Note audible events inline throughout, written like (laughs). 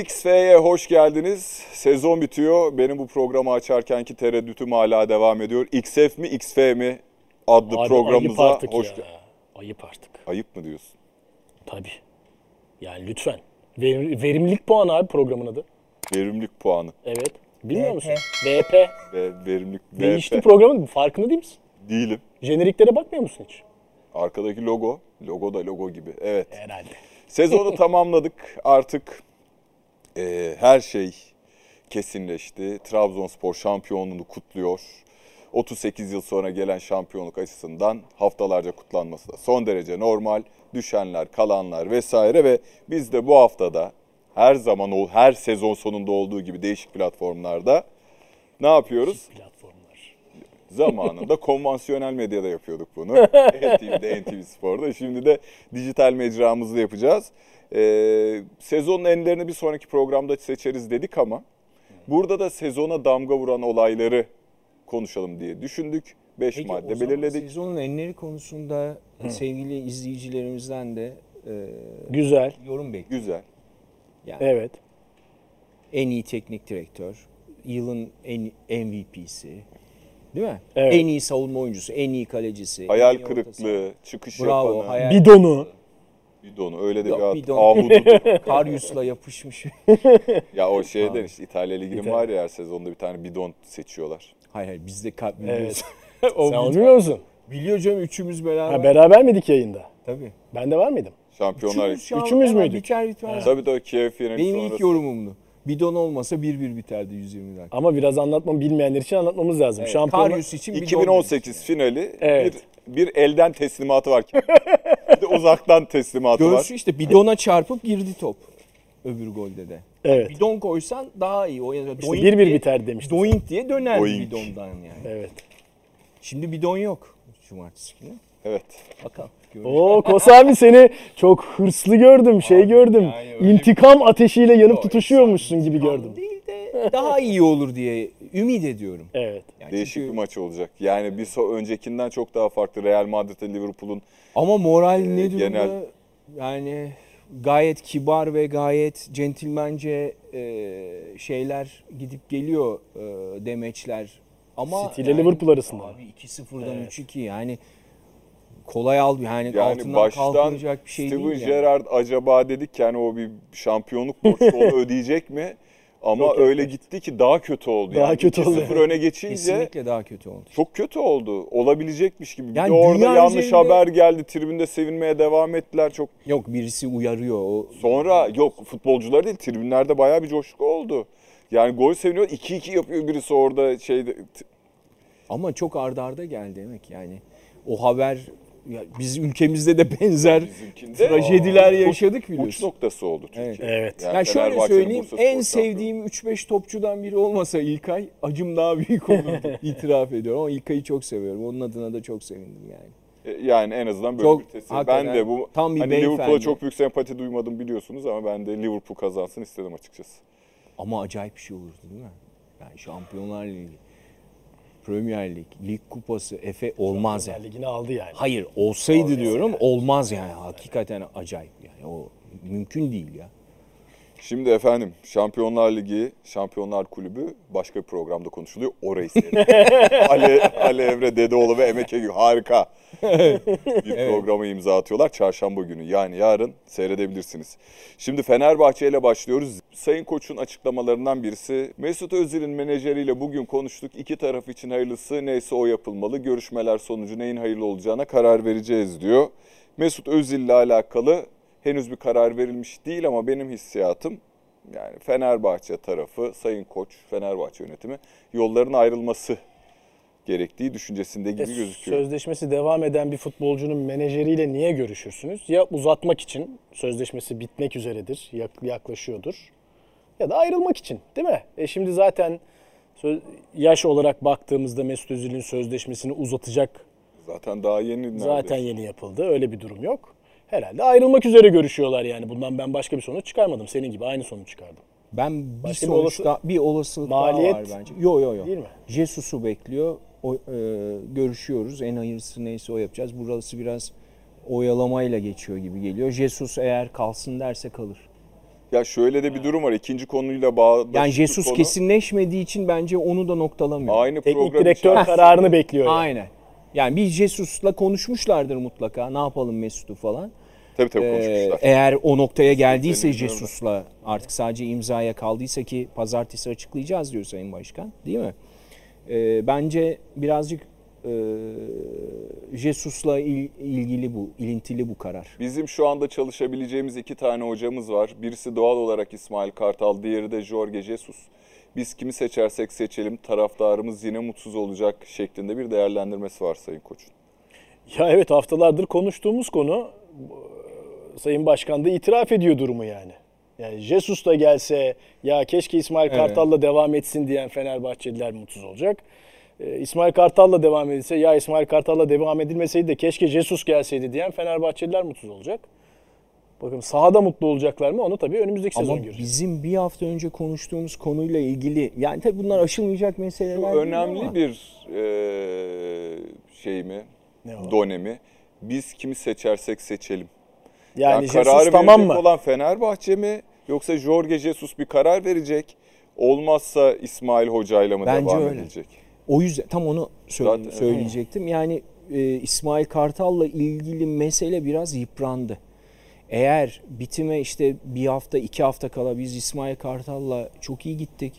XF'ye hoş geldiniz. Sezon bitiyor. Benim bu programı açarkenki tereddütüm hala devam ediyor. XF mi XF mi adlı Abi programımıza ayıp artık hoş ya. Ayıp artık. Ayıp mı diyorsun? Tabii. Yani lütfen. Verim- verimlilik puanı abi programın adı. Verimlilik puanı Evet. Bilmiyor VP. musun? VP. ve verimlilik Değişti VP. programın farkında değil misin? Değilim. Jeneriklere bakmıyor musun hiç? Arkadaki logo, logo da logo gibi. Evet. Herhalde. Sezonu (laughs) tamamladık. Artık e, her şey kesinleşti. Trabzonspor şampiyonluğunu kutluyor. 38 yıl sonra gelen şampiyonluk açısından haftalarca kutlanması da son derece normal. Düşenler, kalanlar vesaire ve biz de bu haftada her zaman o her sezon sonunda olduğu gibi değişik platformlarda ne yapıyoruz? Platformlar. Zamanında (laughs) konvansiyonel medyada yapıyorduk bunu. (laughs) NTV'de, NTV Spor'da. Şimdi de dijital mecramızda yapacağız. Ee, sezonun enlerini bir sonraki programda seçeriz dedik ama burada da sezona damga vuran olayları konuşalım diye düşündük. 5 Peki madde o zaman belirledik. sezonun enleri konusunda sevgili izleyicilerimizden de e, Güzel. yorum bekliyoruz. Güzel. Yani Evet. en iyi teknik direktör, yılın en MVP'si, değil mi? Evet. En iyi savunma oyuncusu, en iyi kalecisi. Hayal iyi kırıklığı, çıkış Bravo, yapanı, hayal- Bidonu. Bidonu öyle de Yok, bir ad- bidon. ahududu. (laughs) Karyus'la yapışmış. (laughs) ya o şeyden işte İtalya Ligi'nin İtalya. var ya her sezonda bir tane bidon seçiyorlar. hayır hayır bizde ka- Evet. biliyoruz. (laughs) o Sen biliyor. bilmiyor musun? biliyor canım üçümüz beraber. Ha, beraber miydik yayında? Tabii. Ben de var mıydım? Şampiyonlar Üçümüz, şu an Üçümüz hemen müydük? Biter bitmez. Tabii tabii Kiev finali Benim sonrası. ilk yorumumdu. Bidon olmasa 1-1 biterdi 120 dakika. Ama biraz anlatmam bilmeyenler için anlatmamız lazım. Evet, Şampiyonlar... Karyus için bidon 2018 finali Evet. Bir elden teslimatı var. bir de uzaktan teslimatı var. Görsü işte bidona çarpıp girdi top. Öbür golde de. Evet. Bidon koysan daha iyi. O yani İşte doink 1-1 diye- biter demiştim. Doink diye döner Doink. bidondan yani. Evet. Şimdi bidon yok. Cumartesi günü. Evet. Bakalım. Oo (laughs) Kos abi seni çok hırslı gördüm, şey gördüm. yani öyle- İntikam ateşiyle yanıp Yok, tutuşuyormuşsun gibi gördüm. Değil de daha iyi olur diye ümit ediyorum. Evet. Yani Değişik çünkü- bir maç olacak. Yani bir so öncekinden çok daha farklı. Real Madrid ile Liverpool'un Ama moral ne durumda? genel- Yani gayet kibar ve gayet centilmence e, şeyler gidip geliyor e, demeçler. Ama City ile Liverpool arasında. Abi 2-0'dan Evet. 3-2 yani kolay al yani, yani altından baştan kalkılacak bir şey Steven değil yani. Gerrard acaba dedik yani o bir şampiyonluk borçlu (laughs) ödeyecek mi? Ama Yok, öyle yok. gitti ki daha kötü oldu. Daha yani kötü oldu. 2-0 öne geçince Kesinlikle daha kötü oldu. çok kötü oldu. Olabilecekmiş gibi. Bir Yani de orada yanlış üzerinde- haber geldi. Tribünde sevinmeye devam ettiler. Çok Yok birisi uyarıyor o Sonra yok futbolcular değil tribünlerde bayağı bir coşku oldu. Yani gol seviniyor 2-2 yapıyor birisi orada şeyde ama çok ardarda arda geldi demek yani. O haber ya biz ülkemizde de benzer bizimkinde trajediler uç- yaşadık uç biliyorsun. noktası oldu Türkiye. Evet. Evet. Yani şöyle söyleyeyim Bursa en sevdiğim 3-5 topçudan biri olmasa İlkay acım daha büyük olurdu. (laughs) İtiraf ediyorum ama İlkay'ı çok seviyorum. Onun adına da çok sevindim yani. E, Yani en azından böyle Çok, bir tesis. Ben de bu tam bir hani Liverpool'a çok büyük sempati duymadım biliyorsunuz ama ben de Liverpool kazansın istedim açıkçası. Ama acayip bir şey olurdu değil mi? Yani Şampiyonlar Ligi, Premier Lig, Lig Kupası, Efe olmaz yani. Ligi'ni aldı yani. Hayır olsaydı diyorum olmaz yani. Hakikaten acayip yani. O mümkün değil ya. Şimdi efendim Şampiyonlar Ligi, Şampiyonlar Kulübü başka bir programda konuşuluyor. Orayı. (laughs) Ali, Ali Emre Dedeoğlu ve Emek Egü harika bir programa imza atıyorlar. Çarşamba günü yani yarın seyredebilirsiniz. Şimdi Fenerbahçe ile başlıyoruz. Sayın Koç'un açıklamalarından birisi Mesut Özil'in menajeriyle bugün konuştuk. İki taraf için hayırlısı neyse o yapılmalı. Görüşmeler sonucu neyin hayırlı olacağına karar vereceğiz diyor. Mesut Özil ile alakalı henüz bir karar verilmiş değil ama benim hissiyatım yani Fenerbahçe tarafı, Sayın Koç, Fenerbahçe yönetimi yolların ayrılması gerektiği düşüncesinde gibi E, gözüküyor. Sözleşmesi devam eden bir futbolcunun menajeriyle niye görüşürsünüz? Ya uzatmak için sözleşmesi bitmek üzeredir, yak- yaklaşıyordur. Ya da ayrılmak için değil mi? E şimdi zaten yaş olarak baktığımızda Mesut Özil'in sözleşmesini uzatacak Zaten daha yeni neredeyse. zaten yeni yapıldı. Öyle bir durum yok. Herhalde ayrılmak üzere görüşüyorlar yani. Bundan ben başka bir sonuç çıkarmadım. Senin gibi aynı sonuç çıkardım. Ben bir Başka bir sonuçta bir olasılık Maliyet daha var bence. Yok yok yok. değil mi? Jesus'u bekliyor. O, e, görüşüyoruz. En hayırlısı neyse o yapacağız. Burası biraz oyalamayla geçiyor gibi geliyor. Jesus eğer kalsın derse kalır. Ya şöyle de bir durum var. İkinci konuyla bağlı. Yani Jesus kesinleşmediği için bence onu da noktalamıyor. Aynı Teknik direktör içerisinde- (laughs) kararını bekliyor. yani. Aynen. Yani bir Jesus'la konuşmuşlardır mutlaka. Ne yapalım Mesut'u falan. Tabii tabii Ee, konuşmuşlar. eğer o noktaya geldiyse. Jesus'la artık sadece imzaya kaldıysa ki pazartesi açıklayacağız diyor Sayın Başkan. Değil mi? Ee, bence birazcık e, Jesus'la il- ilgili bu, ilintili bu karar. Bizim şu anda çalışabileceğimiz iki tane hocamız var. Birisi doğal olarak İsmail Kartal, diğeri de Jorge Jesus. Biz kimi seçersek seçelim taraftarımız yine mutsuz olacak şeklinde bir değerlendirmesi var Sayın Koç'un. Ya evet haftalardır konuştuğumuz konu e, Sayın Başkan da itiraf ediyor durumu yani. Yani Jesus da gelse ya keşke İsmail Evet. Kartal'la devam etsin diyen Fenerbahçeliler mutsuz olacak. Ee, İsmail Kartal'la devam edilse ya İsmail Kartal'la devam edilmeseydi de keşke Jesus gelseydi diyen Fenerbahçeliler mutsuz olacak. Bakın sahada mutlu olacaklar mı onu tabii önümüzdeki Ama sezon göreceğiz. bizim bir hafta önce konuştuğumuz konuyla ilgili yani tabii bunlar aşılmayacak meseleler değil önemli ama- bir e, şey mi, Ne o? dönemi. Biz kimi seçersek seçelim. Yani, Yani, kararı tamam mı? olan Fenerbahçe mi yoksa Jorge Jesus bir karar verecek? Olmazsa İsmail Hoca'yla mı Bence devam öyle. edilecek? O yüzden tam onu söyle- Zaten- söyleyecektim. Yani e, İsmail Kartal'la ilgili mesele biraz yıprandı. Eğer bitime işte bir hafta iki hafta kala biz İsmail Kartal'la çok iyi gittik.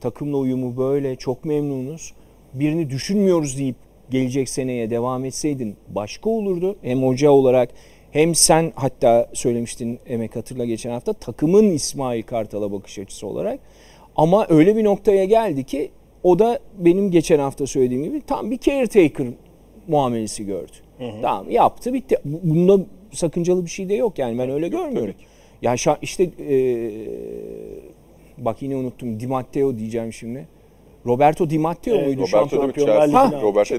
Takımla uyumu böyle çok memnunuz. Birini düşünmüyoruz deyip gelecek seneye devam etseydin başka olurdu. Hem hoca olarak hem sen hatta söylemiştin Emek hatırla geçen hafta takımın İsmail Kartal'a bakış açısı olarak. Ama öyle bir noktaya geldi ki o da benim geçen hafta söylediğim gibi tam bir caretaker muamelesi gördü. Tamam yaptı bitti. Bu- Bunda sakıncalı bir şey de yok yani ben öyle görmüyorum. Ya şa- işte eee, bak yine unuttum Di Matteo diyeceğim şimdi. Roberto Di Matteo Evet, muydu Roberto şampiyon? Roberto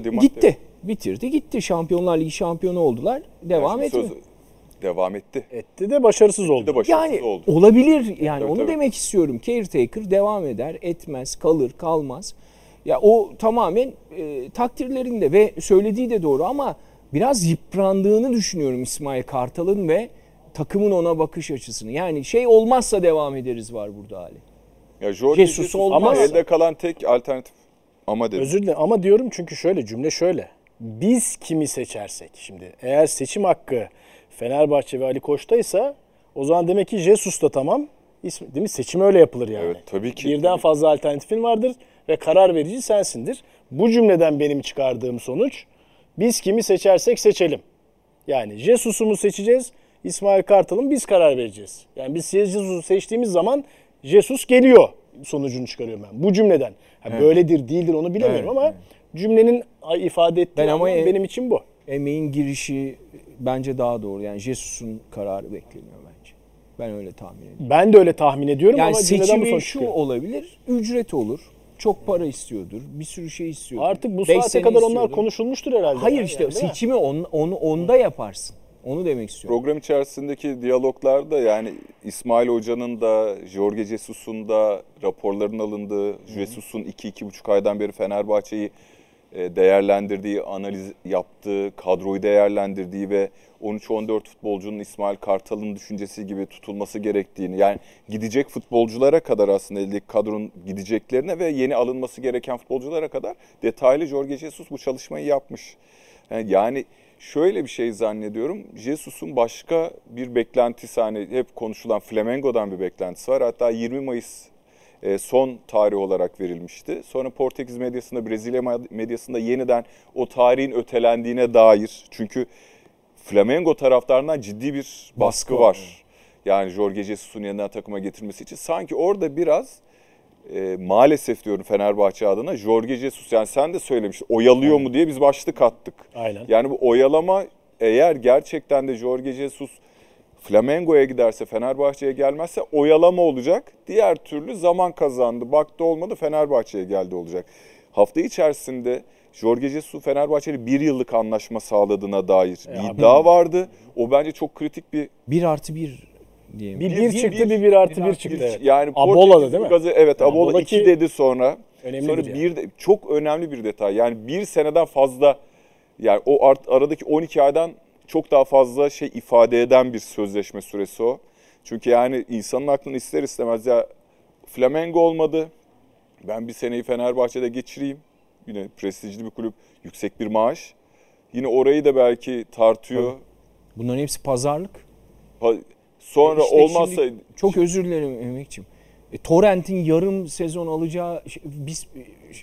Di Matteo. Gitti. Bitirdi gitti. Şampiyonlar Ligi şampiyonu oldular. Devam Yani etmiyor. söz- Devam etti. Etti de başarısız oldu. de başarısız Yani oldu. olabilir yani Tabii, onu tabii. demek istiyorum. Caretaker devam eder, etmez, kalır, kalmaz. Ya o tamamen e, takdirlerinde ve söylediği de doğru ama biraz yıprandığını düşünüyorum İsmail Kartal'ın ve takımın ona bakış açısını. Yani şey olmazsa devam ederiz var burada hali. Ya Jorge Jesus Jesus olmaz. ama elde kalan tek alternatif ama dedim. Özür dilerim ama diyorum çünkü şöyle cümle şöyle. Biz kimi seçersek şimdi eğer seçim hakkı Fenerbahçe ve Ali Koç'taysa o zaman demek ki Jesus da tamam. İsmi, değil mi? Seçim öyle yapılır yani. Evet, tabii ki. Birden fazla alternatifin vardır ve karar verici sensindir. Bu cümleden benim çıkardığım sonuç biz kimi seçersek seçelim. Yani Jesus'u mu seçeceğiz? İsmail Kartal'ın biz karar vereceğiz. Yani biz Jesus'u seçtiğimiz zaman Jesus geliyor sonucunu çıkarıyorum ben. Bu cümleden. Ha, Böyledir değildir onu bilemiyorum Evet, ama cümlenin ifade ettiği Ben ama e- benim için bu. Emeğin girişi bence daha doğru. Yani Jesus'un kararı bekleniyor bence. Ben öyle tahmin ediyorum. Ben de öyle tahmin ediyorum Yani ama seçimi şu çıkıyor. olabilir. Ücret olur. Çok para istiyordur. Bir sürü şey istiyordur. Artık bu saate kadar onlar istiyordur. konuşulmuştur herhalde. Hayır işte yani, seçimi on, onu onda yaparsın. Onu demek istiyorum. Program içerisindeki diyaloglarda yani İsmail Hoca'nın da Jorge Jesus'un da raporların alındığı, Jesus'un 2-2,5 aydan beri Fenerbahçe'yi değerlendirdiği, analiz yaptığı, kadroyu değerlendirdiği ve 13-14 futbolcunun İsmail Kartal'ın düşüncesi gibi tutulması gerektiğini yani gidecek futbolculara kadar aslında eldeki kadronun gideceklerine ve yeni alınması gereken futbolculara kadar detaylı Jorge Jesus bu çalışmayı yapmış. Yani- Yani şöyle bir şey zannediyorum. Jesus'un başka bir beklentisi hani hep konuşulan Flamengo'dan bir beklentisi var. Hatta 20 Mayıs e, son tarih olarak verilmişti. Sonra Portekiz medyasında, Brezilya medyasında yeniden o tarihin ötelendiğine dair. Çünkü Flamengo taraftarından ciddi bir baskı, Baskı var. Yani Jorge Jesus'un yeniden takıma getirmesi için. Sanki orada biraz e, maalesef diyorum Fenerbahçe adına Jorge Jesus yani sen de söylemiştin oyalıyor mu diye biz başlık attık. Aynen. Yani bu oyalama eğer gerçekten de Jorge Jesus Flamengo'ya giderse Fenerbahçe'ye gelmezse oyalama olacak. Diğer türlü zaman kazandı. Baktı olmadı Fenerbahçe'ye geldi olacak. Hafta içerisinde Jorge Jesus Fenerbahçe'yle bir yıllık anlaşma sağladığına dair bir abi. iddia vardı. O bence çok kritik bir Bir artı bir diye. Bir, Bir- bir bir- çıktı bir- bir bir artı bir bir çıktı. bir- evet. yani Abola'da değil mi? Gazı, evet Abola Abola 2 ki- dedi sonra. Önemlidir Sonra yani. bir de çok önemli bir detay. Yani bir seneden fazla yani o art, aradaki 12 aydan çok daha fazla şey ifade eden bir sözleşme süresi o. Çünkü yani insanın aklını ister istemez ya Flamengo olmadı. Ben bir seneyi Fenerbahçe'de geçireyim. Yine prestijli bir kulüp, yüksek bir maaş. Yine orayı da belki tartıyor. Bunların hepsi pazarlık. Pa- Sonra İşte olmazsa çok özür dilerim Emekçim. E, Torrent'in yarım sezon alacağı bir,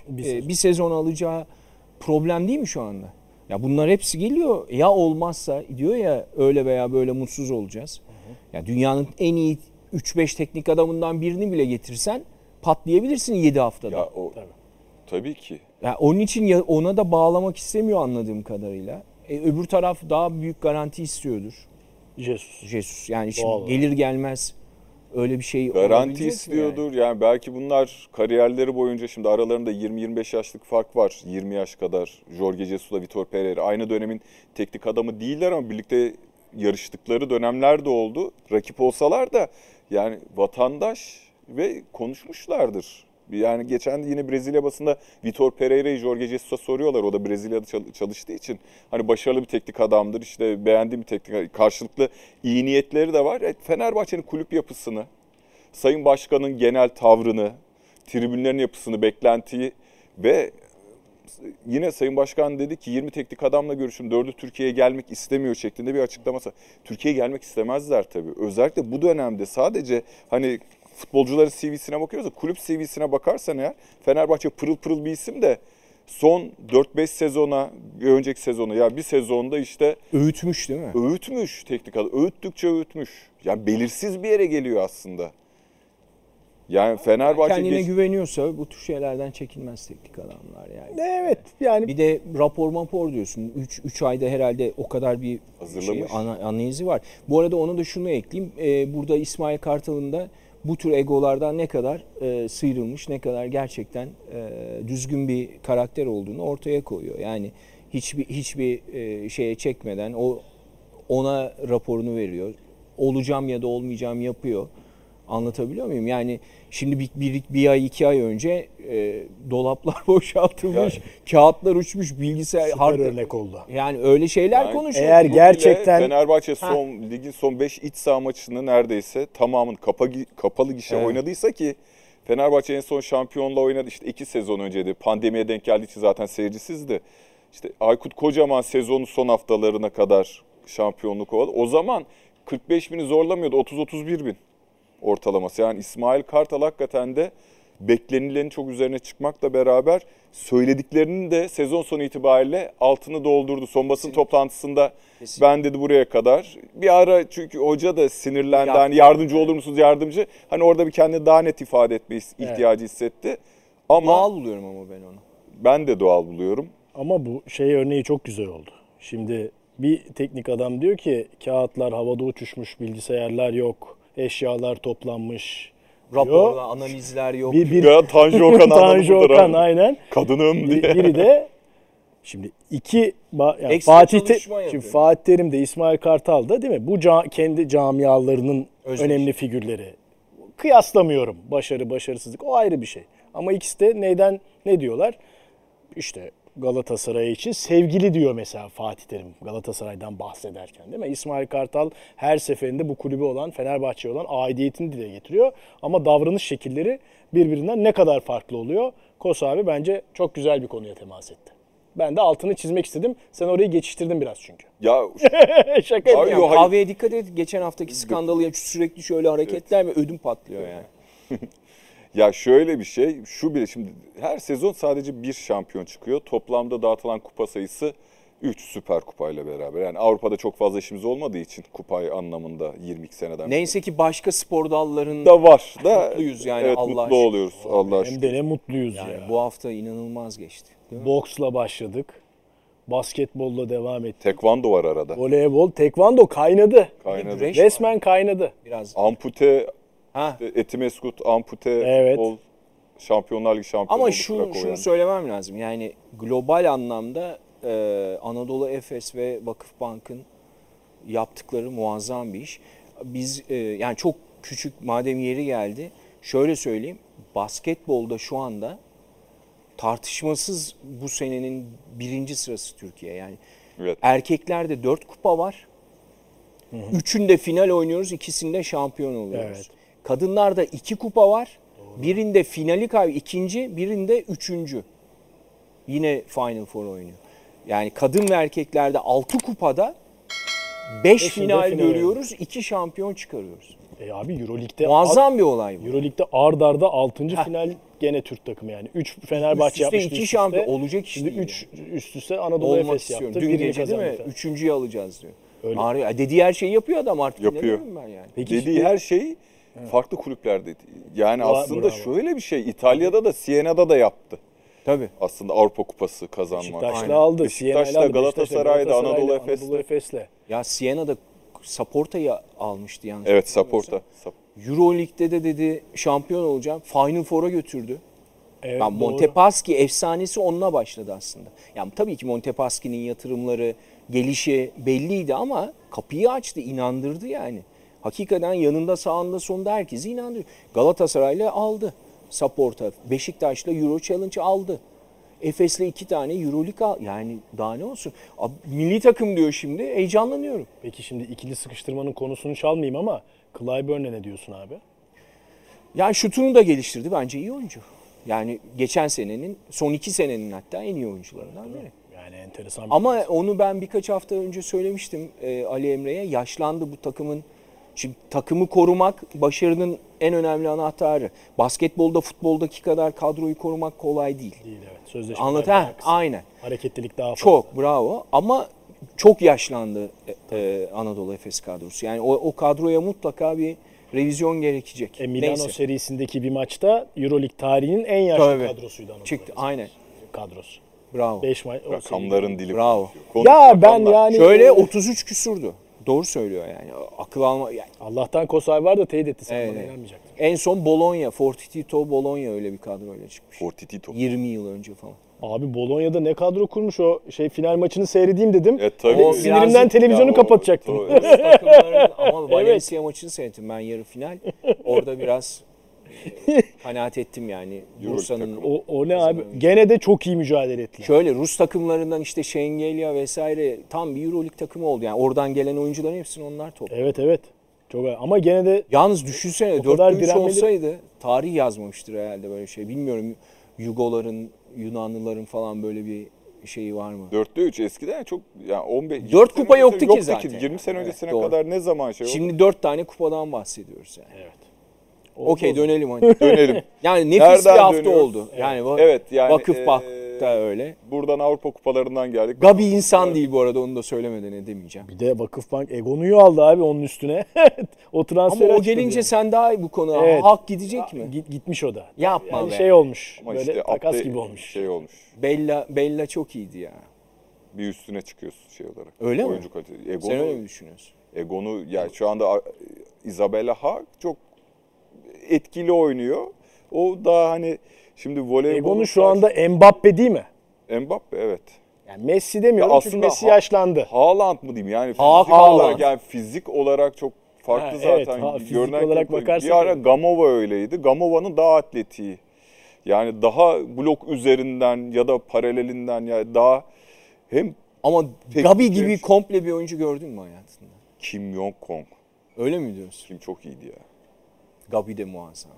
Bir sezon. bir sezon alacağı problem değil mi şu anda? Ya bunlar hepsi geliyor. Ya olmazsa diyor ya öyle veya böyle mutsuz olacağız. Ya dünyanın en iyi 3-5 teknik adamından birini bile getirsen patlayabilirsin 7 haftada. ya Ya, o Tabii. tabii ki. onun için ya ona da bağlamak istemiyor anladığım kadarıyla. E, öbür taraf daha büyük garanti istiyordur. Jesus. Jesus. Yani şimdi Doğal gelir gelmez öyle bir şey Garanti mi yani? istiyordur. Yani? belki bunlar kariyerleri boyunca şimdi aralarında 20-25 yaşlık fark var. 20 yaş kadar Jorge Jesus'la Vitor Pereira. Aynı dönemin teknik adamı değiller ama birlikte yarıştıkları dönemler de oldu. Rakip olsalar da yani vatandaş ve konuşmuşlardır. Yani geçen yine Brezilya basında Vitor Pereira'yı Jorge Jesus'a soruyorlar. O da Brezilya'da çal- çalıştığı için. Hani başarılı bir teknik adamdır. işte beğendiğim bir teknik karşılıklı iyi niyetleri de var. E, Fenerbahçe'nin kulüp yapısını, Sayın Başkan'ın genel tavrını, tribünlerin yapısını, beklentiyi ve yine Sayın Başkan dedi ki 20 teknik adamla görüşün, dördü Türkiye'ye gelmek istemiyor şeklinde bir açıklaması. Türkiye'ye gelmek istemezler tabii. Özellikle bu dönemde sadece hani futbolcuların CV'sine bakıyoruz da kulüp CV'sine bakarsan eğer Fenerbahçe pırıl pırıl bir isim de son 4-5 sezona, bir önceki sezona ya bir sezonda işte Öğütmüş değil mi? öğütmüş teknik adam. Öğüttükçe öğütmüş. Yani belirsiz bir yere geliyor aslında. Yani Fenerbahçe Kendine geç- güveniyorsa bu tür şeylerden çekinmez teknik adamlar yani. Evet yani Bir de rapor mapor diyorsun. 3 3 ayda herhalde o kadar bir şey, Hazırlamış. ana, analizi var. Bu arada onu da şunu ekleyeyim. Ee, burada İsmail Kartal'ın da bu tür egolardan ne kadar e, sıyrılmış, ne kadar gerçekten e, düzgün bir karakter olduğunu ortaya koyuyor. Yani hiçbir hiçbir e, şeye çekmeden o ona raporunu veriyor. Olacağım ya da olmayacağım yapıyor. Anlatabiliyor muyum? Yani şimdi bir, bir, bir ay iki ay önce e, dolaplar (laughs) boşaltılmış, kağıtlar uçmuş, bilgisayar süper hard örnek oldu. yani öyle şeyler Yani konuşuyor. eğer gerçekten- Fenerbahçe son ligin son 5 iç saha maçını neredeyse tamamını kapa, kapalı gişe Evet. oynadıysa ki Fenerbahçe en son şampiyonla oynadı işte 2 sezon önceydi. Pandemiye denk geldiği için zaten seyircisizdi. İşte Aykut Kocaman sezonun son haftalarına kadar şampiyonluk oldu. O zaman 45 bini zorlamıyordu. 30-31 bin ortalaması. Yani İsmail Kartal hakikaten de beklenilenin çok üzerine çıkmakla beraber söylediklerinin de sezon sonu itibariyle altını doldurdu. Son basın toplantısında Kesinlikle. ben dedi buraya kadar. Bir ara çünkü hoca da sinirlendi. Ya- Hani yardımcı olur musunuz yardımcı? Hani orada bir kendini daha net ifade etme is- Evet. ihtiyacı hissetti. Ama Doğal buluyorum ama ben onu. ben de doğal buluyorum. Ama bu şey örneği çok güzel oldu. Şimdi bir teknik adam diyor ki kağıtlar havada uçuşmuş, bilgisayarlar yok, eşyalar toplanmış. Raporlar, analizler yok. Bir, bir Ya Tanju Okan (laughs) Tanju Okan aynen. Kadınım diye. Biri de şimdi iki yani Ekstra Fatih Te- yapıyor. şimdi Fatih Terim de İsmail Kartal da değil mi? Bu ca- kendi camialarının Özdeş. önemli figürleri. Kıyaslamıyorum. Başarı, başarısızlık o ayrı bir şey. Ama ikisi de neyden ne diyorlar? İşte Galatasaray için sevgili diyor mesela Fatih Terim Galatasaray'dan bahsederken değil mi? İsmail Kartal her seferinde bu kulübe olan Fenerbahçe'ye olan aidiyetini dile getiriyor. Ama davranış şekilleri birbirinden ne kadar farklı oluyor? Kos abi bence çok güzel bir konuya temas etti. Ben de altını çizmek istedim. Sen orayı geçiştirdin biraz çünkü. (laughs) Ya (laughs) Şaka Abi yapıyorum. Ya Yo, hayır. kahveye dikkat et. Geçen haftaki skandalı ya sürekli şöyle hareketler mi ödüm patlıyor yani. (laughs) Ya şöyle bir şey, şu bile şimdi her sezon sadece bir şampiyon çıkıyor. Toplamda dağıtılan kupa sayısı 3 süper kupayla beraber. Yani Avrupa'da çok fazla işimiz olmadığı için kupay anlamında 22 seneden Neyse ki başka spor dallarında da var da Mutluyuz yani, evet, Allah mutlu aşkına. oluyoruz Allah Hem aşkına. de ne mutluyuz yani ya. bu hafta inanılmaz geçti. Boksla başladık. Basketbolla devam ettik. Tekvando var arada. Voleybol, tekvando kaynadı. Kaynadı. Resmen kaynadı. Biraz. Ampute, Ha. Etimeskut, ampute, Evet. futbol, Şampiyonlar Ligi şampiyonu Ama şu, şunu yani. söylemem lazım. Yani global anlamda e, Anadolu Efes ve Vakıfbank'ın yaptıkları muazzam bir iş. Biz e, yani çok küçük madem yeri geldi. Şöyle söyleyeyim. Basketbolda şu anda tartışmasız bu senenin birinci sırası Türkiye. Yani Evet. erkeklerde 4 kupa var. Üçünde final oynuyoruz, ikisinde şampiyon oluyoruz. Evet. Kadınlarda iki kupa var. Birinde finali kay ikinci, birinde üçüncü. Yine Final Four oynuyor. Yani kadın ve erkeklerde altı kupada beş Beşinde final, final görüyoruz, iki şampiyon çıkarıyoruz. E abi Euroleague'de Muazzam bir olay bu. Euroleague'de ard arda 6. final gene Türk takımı yani. 3 Fenerbahçe Üst iki üst şampiyon. üste. Olacak iş Şimdi değil 3 üst üste Anadolu Olmak Efes istiyorum. yaptı. Dün birini gece değil mi? kazandı. Üçüncüyü alacağız diyor. Öyle. Ağrıyor. Dediği her şeyi yapıyor adam artık. Yapıyor. Ben yani. Peki Dediği şimdi- her farklı kulüplerde. Yani Bravo, aslında bravo. şöyle bir şey. İtalya'da da Siena'da da yaptı. Tabii. Aslında Avrupa Kupası kazanmak. Beşiktaş'la aldı. Beşiktaş'la, aldı. Galatasaray'da, Anadolu Efes'le. Anadolu Efes'le. Ya Siena'da Saporta'yı almıştı yanlış Evet. Saporta. Sap- Euro Lig'de de dedi şampiyon olacağım. Final Four'a götürdü. Evet, Yani doğru. Montepaschi efsanesi onunla başladı aslında. Yani tabii ki Montepaschi'nin yatırımları, gelişi belliydi ama kapıyı açtı, inandırdı yani. Hakikaten yanında sağında sonunda herkesi inandırıyor. Galatasaray'la aldı Saporta. Beşiktaş'la Euro Challenge aldı. Efes'le iki tane Euroleague al. Yani daha ne olsun. Abi, milli takım diyor şimdi. Heyecanlanıyorum. Peki şimdi ikili sıkıştırmanın konusunu çalmayayım ama Clyburn'e ne diyorsun abi? Yani şutunu da geliştirdi. Bence iyi oyuncu. Yani geçen senenin, son iki senenin hatta en iyi oyuncularından biri. Yani enteresan. bir- Ama onu ben birkaç hafta önce söylemiştim e, Ali Emre'ye. Yaşlandı bu takımın. Şimdi takımı korumak başarının en önemli anahtarı. Basketbolda, futboldaki kadar kadroyu korumak kolay değil. değil evet. Sözleşme Anlat ha, aynen. Hareketlilik daha fazla. Çok bravo ama çok yaşlandı e, e, Anadolu Efes kadrosu. Yani o, o kadroya mutlaka bir revizyon gerekecek. E, Milano Neyse. serisindeki bir maçta Euroleague tarihinin en yaşlı Tabii. kadrosuydu Anadolu Çıktı Efes. aynen. Kadrosu. Bravo. 5 maç. Rakamların dili. Bravo. Ya ben yani Şöyle e, 33 küsurdu. Doğru söylüyor yani. Akıl alma yani Allah'tan Kosay var da teyit etti. Sen Evet, bana evet. inanmayacaktın. En son Bologna, Fortitudo Bologna öyle bir kadroyla çıkmış. Fortitudo. 20 yıl önce falan. Abi Bolonya'da ne kadro kurmuş o şey final maçını seyredeyim dedim. Evet tabii. O Sinirimden birazcık- televizyonu Ya o- kapatacaktım. Takımların ama (laughs) Valencia maçını seyrettim ben yarı final. Orada biraz e, (laughs) kanaat ettim yani. Bursa'nın. O, o ne abi? Gene de çok iyi mücadele ettiler. Şöyle Rus takımlarından işte Şengelya vesaire tam bir Euroleague takımı oldu. Yani oradan gelen oyuncuların hepsini onlar topladı. Evet evet. Çok ama gene de Yalnız düşünsene O kadar 4 3 direnmeli- olsaydı tarih yazmamıştır herhalde böyle şey. Bilmiyorum Yugoların, Yunanlıların falan böyle bir şeyi var mı? 4'te 3 eskiden çok yani 15 20 Dört sene kupa öncesi yoktu ki zaten. 20 sene Evet, öncesine doğru. kadar ne zaman şey oldu? Şimdi 4 tane kupadan bahsediyoruz yani. evet. Okey dönelim hadi. (laughs) Dönelim. Yani nefis Nereden bir hafta dönüyoruz? oldu. Yani va- Evet yani Vakıf eee, Bank da öyle. Buradan Avrupa kupalarından geldik. Gabi insan değil bu arada onu da söylemeden edemeyeceğim. Bir de Vakıfbank Egonu'yu aldı abi onun üstüne. (laughs) o transfer Ama o gelince yani. sen daha iyi bu konu. Evet. Hak gidecek mi? Git, gitmiş o da. Yapma Yani be. şey olmuş. Ama böyle işte takas gibi olmuş. Şey olmuş. Bella Bella çok iyiydi ya. Bir üstüne çıkıyorsun şey olarak. Öyle mi? Oyuncu. Egon'u, Sen öyle mi düşünüyorsun? Egon'u yani şu anda Isabella Haag çok etkili oynuyor. O daha hani şimdi voleybol Egon'u şu anda Mbappe değil mi? Mbappe evet. Yani Messi demiyorum Ya çünkü aslında Messi Ha- yaşlandı. Haaland mı diyeyim yani fizik olarak Haaland. yani fizik olarak çok farklı Ha, zaten. evet, ha, fizik Görünen olarak bakarsak Bir ara. Gamova öyleydi. Gamova'nın daha atletiği. Yani daha blok üzerinden ya da paralelinden ya daha hem Ama Gabi gibi komple bir oyuncu gördün mü hayatında? Kim Jong Kong. Öyle mi diyorsun? Kim çok iyiydi ya. Gabi de muazzam.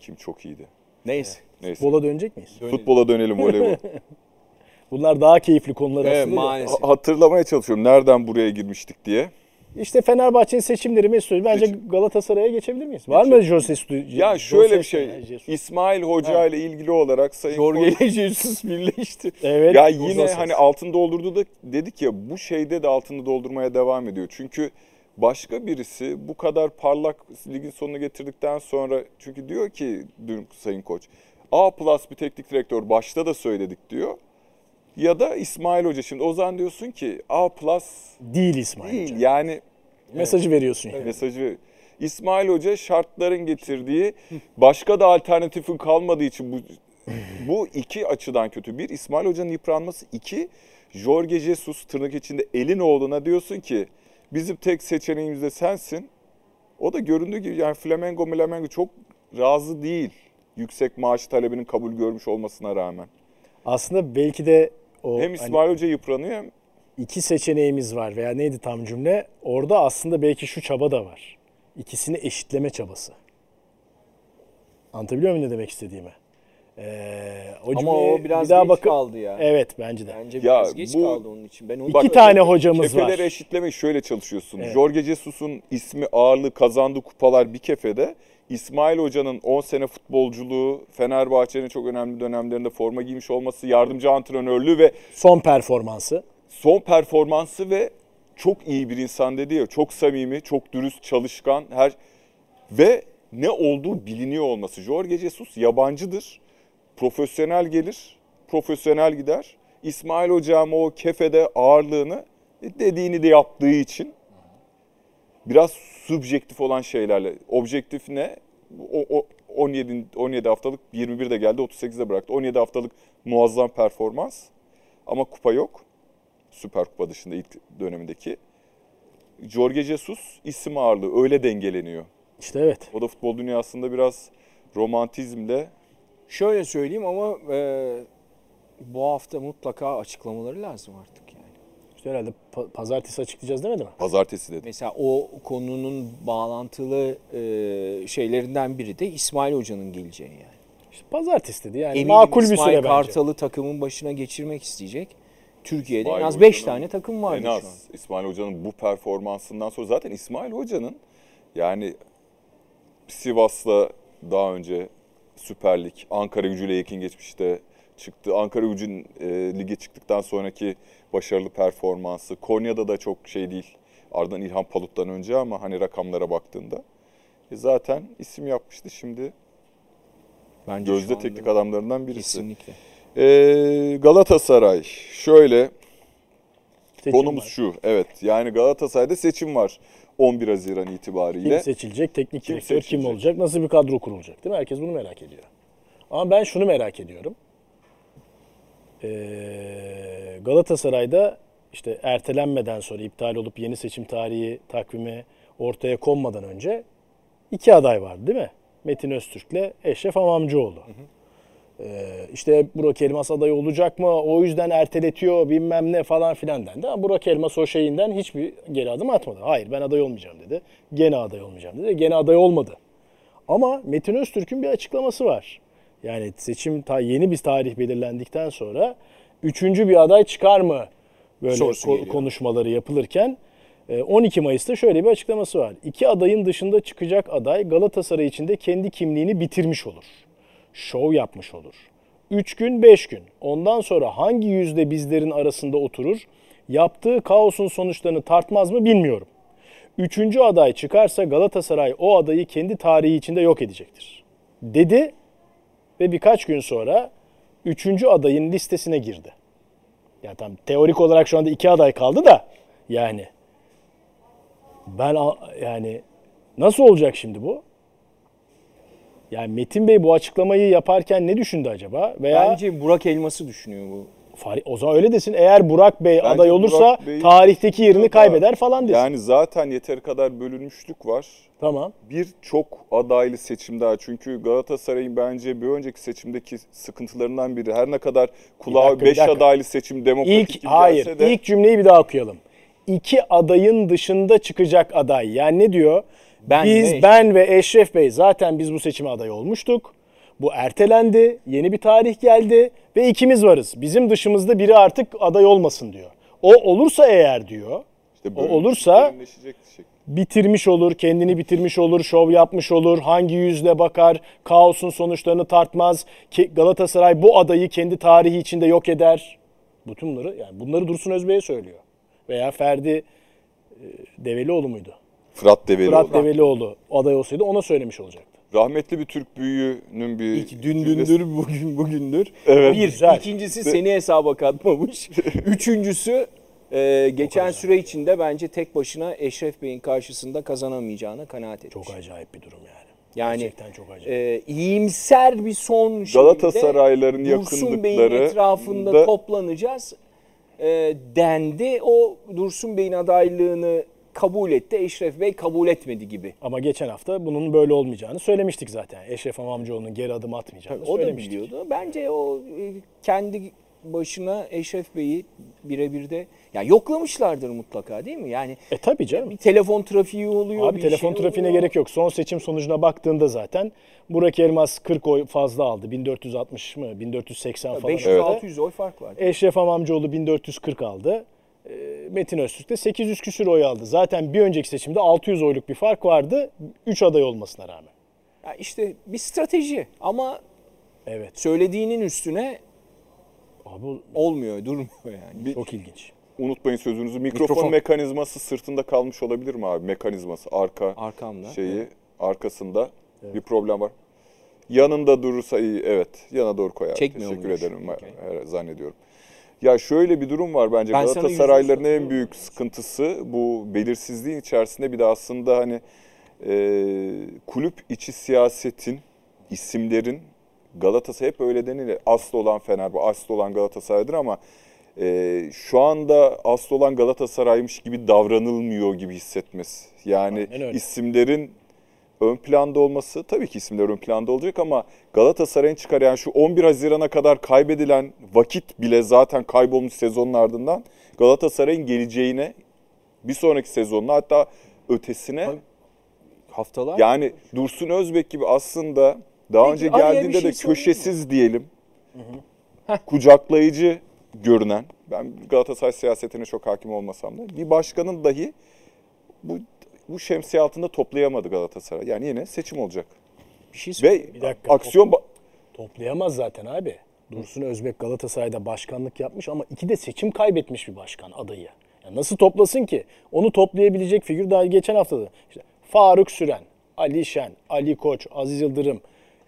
Kim çok iyiydi. Neyse. Neyse. Futbola dönecek miyiz? Dönelim. Futbola dönelim voleybol. (laughs) Bunlar daha keyifli konular Evet aslında. da. maalesef. Ha- Hatırlamaya çalışıyorum nereden buraya girmiştik diye. İşte Fenerbahçe'nin seçimleri Mesut. Bence Seçim. Galatasaray'a geçebilir miyiz? Var mı Jose Stu- Ya Jose şöyle bir şey. Jesus. İsmail Hoca ile ilgili olarak Sayın Jorge ile (laughs) Jesus birleşti. Evet. Ya yine ses. hani altını doldurdu da dedik ya bu şeyde de altını doldurmaya devam ediyor. Çünkü başka birisi bu kadar parlak ligin sonuna getirdikten sonra çünkü diyor ki dün Sayın Koç A plus bir teknik direktör başta da söyledik diyor. Ya da İsmail Hoca şimdi o zaman diyorsun ki A plus değil İsmail değil Hoca. yani Mesajı veriyorsun yani. mesajı İsmail Hoca şartların getirdiği başka da alternatifin kalmadığı için bu bu iki açıdan kötü. Bir İsmail Hoca'nın yıpranması. iki Jorge Jesus tırnak içinde elin oğluna diyorsun ki bizim tek seçeneğimiz de sensin. O da göründüğü gibi yani Flamengo Flamengo çok razı değil. Yüksek maaş talebinin kabul görmüş olmasına rağmen. Aslında belki de o Hem hani İsmail Hoca yıpranıyor hem iki seçeneğimiz var veya neydi tam cümle? Orada aslında belki şu çaba da var. İkisini eşitleme çabası. Anlatabiliyor muyum ne demek istediğimi? Ee, o Ama o biraz bir daha geç bakıp- kaldı ya. Evet bence de. Bence Ya biraz geç bu- kaldı onun için. Ben onu İki tane hocamız kefeleri var. eşitlemek şöyle çalışıyorsun. Evet. Jorge Jesus'un ismi ağırlığı kazandığı kupalar bir kefede. İsmail Hoca'nın 10 sene futbolculuğu, Fenerbahçe'nin çok önemli dönemlerinde forma giymiş olması, yardımcı antrenörlüğü ve Son performansı. son performansı ve çok iyi bir insan dedi ya. Çok samimi, çok dürüst, çalışkan her ve ne olduğu biliniyor olması. Jorge Jesus yabancıdır. Profesyonel gelir, profesyonel gider. İsmail Hocam o kefede ağırlığını dediğini de yaptığı için biraz subjektif olan şeylerle. Objektif ne? O, o 17 17 haftalık 21 de geldi 38'de bıraktı. 17 haftalık muazzam performans ama kupa yok. Süper Kupa dışında ilk dönemindeki. Jorge Jesus isim ağırlığı öyle dengeleniyor. İşte evet. O da futbol dünyasında biraz romantizmle Şöyle söyleyeyim ama e, bu hafta mutlaka açıklamaları lazım artık yani. İşte herhalde pa- pazartesi açıklayacağız demedi mi? pazartesi dedi. Mesela o konunun bağlantılı e, şeylerinden biri de İsmail Hoca'nın geleceği yani. İşte pazartesi dedi. Yani Eminim makul bir İsmail süre bence. Kartal'ı takımın başına geçirmek isteyecek. Türkiye'de İsmail en az 5 Hoca'nın tane takım vardı En şu an. az İsmail Hoca'nın bu performansından sonra zaten İsmail Hoca'nın yani Sivas'la daha önce Süper Lig, Ankara gücüyle yakın geçmişte çıktı. Ankara gücün e, lige çıktıktan sonraki başarılı performansı. Konya'da da çok şey değil. Ardından İlhan Palut'tan önce ama hani rakamlara baktığında. E zaten isim yapmıştı şimdi. Bence Gözde teknik adamlarından birisi. Kesinlikle. E, Galatasaray şöyle Seçim Konumuz var. şu. Evet. Yani Galatasaray'da seçim var 11 Haziran itibariyle. Kim seçilecek, teknik Kim direktör kim seçilecek? olacak, nasıl bir kadro kurulacak değil mi? Herkes bunu merak ediyor. Ama ben şunu merak ediyorum. Ee, Galatasaray'da işte ertelenmeden sonra iptal olup yeni seçim tarihi takvimi ortaya konmadan önce iki aday vardı değil mi? Metin Öztürk'le Eşref Amamcıoğlu. Ee, işte Burak Elmas aday olacak mı? O yüzden erteletiyor bilmem ne falan filan dendi. Ama Burak Elmas o şeyinden hiçbir geri adım atmadı. Hayır ben aday olmayacağım dedi. Gene aday olmayacağım dedi. Gene aday olmadı. Ama Metin Öztürk'ün bir açıklaması var. Yani seçim ta yeni bir tarih belirlendikten sonra üçüncü bir aday çıkar mı? Böyle ko- konuşmaları yapılırken e, 12 Mayıs'ta şöyle bir açıklaması var. İki adayın dışında çıkacak aday Galatasaray içinde kendi kimliğini bitirmiş olur. Şov yapmış olur. 3 gün 5 gün. Ondan sonra hangi yüzde bizlerin arasında oturur? Yaptığı kaosun sonuçlarını tartmaz mı bilmiyorum. Üçüncü aday çıkarsa Galatasaray o adayı kendi tarihi içinde yok edecektir. Dedi ve birkaç gün sonra üçüncü adayın listesine girdi. Ya tam teorik olarak şu anda iki aday kaldı da yani ben yani nasıl olacak şimdi bu? Yani Metin Bey bu açıklamayı yaparken ne düşündü acaba? Veya Bence Burak Elmas'ı düşünüyor bu. Fari- o zaman öyle desin. Eğer Burak Bey Bence aday olursa Burak Bey- tarihteki yerini Yok kaybeder falan desin. Yani zaten yeteri kadar bölünmüşlük var. Tamam. Bir çok adaylı seçim daha. Çünkü Galatasaray'ın bence bir önceki seçimdeki sıkıntılarından biri. Her ne kadar kulağa dakika, bir 5 dakika. adaylı seçim demokratik İlk gibi hayır. gelse de ilk cümleyi bir daha okuyalım. İki adayın dışında çıkacak aday. Yani ne diyor? Ben biz ve ben ve Eşref Bey zaten biz bu seçime aday olmuştuk. Bu ertelendi. Yeni bir tarih geldi ve ikimiz varız. Bizim dışımızda biri artık aday olmasın diyor. O olursa eğer diyor. işte o olursa- bitirmiş olur, kendini bitirmiş olur, şov yapmış olur, hangi yüzle bakar, kaosun sonuçlarını tartmaz, ki Galatasaray bu adayı kendi tarihi içinde yok eder. Bütün bunları yani bunları Dursun Özbey'e söylüyor. Veya Ferdi e, Develioğlu muydu? Fırat Develioğlu. Fırat Develioğlu aday olsaydı ona söylemiş olacaktı. Rahmetli bir Türk büyüğünün bir İlk dün dündür bugün bugündür. Evet. Bir. Güzel. ikincisi seni hesaba katmamış. (laughs) Üçüncüsü e, geçen süre içinde bence tek başına Eşref Bey'in karşısında kazanamayacağına kanaat etmiş. Çok acayip bir durum yani. yani Gerçekten çok acayip. e, iyimser bir son Galatasarayların Dursun Bey'in yakınlıkları etrafında da- toplanacağız e, dendi. O Dursun Bey'in adaylığını kabul etti. Eşref Bey kabul etmedi gibi. Ama geçen hafta bunun böyle olmayacağını söylemiştik zaten. Eşref Amamcıoğlu'nun geri adım atmayacağını O da söylemiştik. biliyordu. Bence o e, kendi başına Eşref Bey'i birebir de ya yoklamışlardır mutlaka değil mi? Yani E tabii canım. bir telefon trafiği oluyor. Abi bir telefon şey trafiğine oluyor. gerek yok. Son seçim sonucuna baktığında zaten Burak Elmas 40 oy fazla aldı. 1460 mı? 1480 falan. 500-600 oy fark var. Eşref Amamcıoğlu 1440 aldı. Ee, Metin Öztürk de 800 küsür oy aldı. Zaten bir önceki seçimde 600 oyluk bir fark vardı. 3 aday olmasına rağmen. Ya işte bir strateji ama Evet. söylediğinin üstüne Abi olmuyor, durmuyor yani. Bir, çok ilginç. unutmayın sözünüzü. Mikrofon, Mikrofon. mekanizması sırtında kalmış olabilir mi abi? Mekanizması arka Arkamda. şeyi arkasında bir problem var. Yanında durursa iyi. Evet. Yana doğru koyar. Çekmiyor Teşekkür ederim. Evet, zannediyorum. Ya şöyle bir durum var bence. Ben Galatasaraylıların en büyük sıkıntısı bu belirsizliğin içerisinde bir de aslında hani e, kulüp içi siyasetin, isimlerin Galatasaray hep öyle denilir. Aslı olan Fenerbahçe, aslı olan Galatasaray'dır ama e, şu anda aslı olan Galatasaray'mış gibi davranılmıyor gibi hissetmesi. Yani isimlerin ön planda olması tabii ki isimler ön planda olacak ama Galatasaray'ın çıkar yani şu 11 Haziran'a kadar kaybedilen vakit bile zaten kaybolmuş sezonun ardından Galatasaray'ın geleceğine bir sonraki sezonuna hatta ötesine Haftalar. yani Dursun Özbek gibi aslında daha Peki, önce geldiğinde şey de köşesiz diyelim. Kucaklayıcı görünen, ben Galatasaray siyasetine çok hakim olmasam da bir başkanın dahi bu bu şemsiye altında toplayamadı Galatasaray. Yani yine seçim olacak. bir şey. Ve Bir dakika, aksiyon ba- Toplayamaz zaten abi. Dursun Özbek Galatasaray'da başkanlık yapmış ama iki de seçim kaybetmiş bir başkan adayı. Ya nasıl toplasın ki? Onu toplayabilecek figür daha geçen hafta da. İşte Faruk Süren, Ali Şen, Ali Koç, Aziz Yıldırım.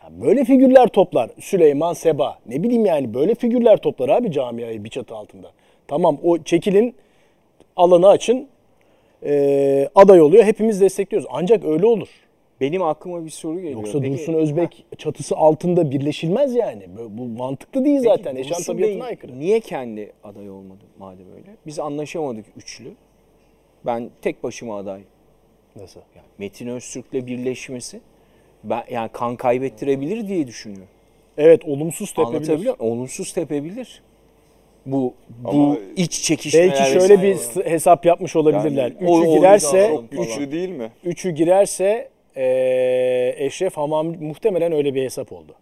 Ya böyle figürler toplar. Süleyman Seba. Ne bileyim yani böyle figürler toplar abi camiayı bir çatı altında. Tamam o çekilin alanı açın eee, aday oluyor. Hepimiz destekliyoruz. Ancak öyle olur. Benim aklıma bir soru geliyor. Yoksa Peki, Dursun Özbek çatısı altında birleşilmez yani. Bu bu mantıklı değil peki zaten. Dursun tabiatına aykırı. Niye kendi aday olmadı madem öyle? Biz anlaşamadık üçlü. Ben tek başıma aday. Nasıl? Yani Metin Öztürk'le birleşmesi ben yani kan kaybettirebilir diye düşünüyorum. Evet olumsuz tepebilir. Olumsuz tepebilir. Bu bu Ama iç çekişmeler Belki şöyle bir s- hesap yapmış olabilirler. Yani Üçü o- girerse, yüzden çok güçlü değil mi? üçü girerse eee Eşref Hamam muhtemelen öyle bir hesap oldu.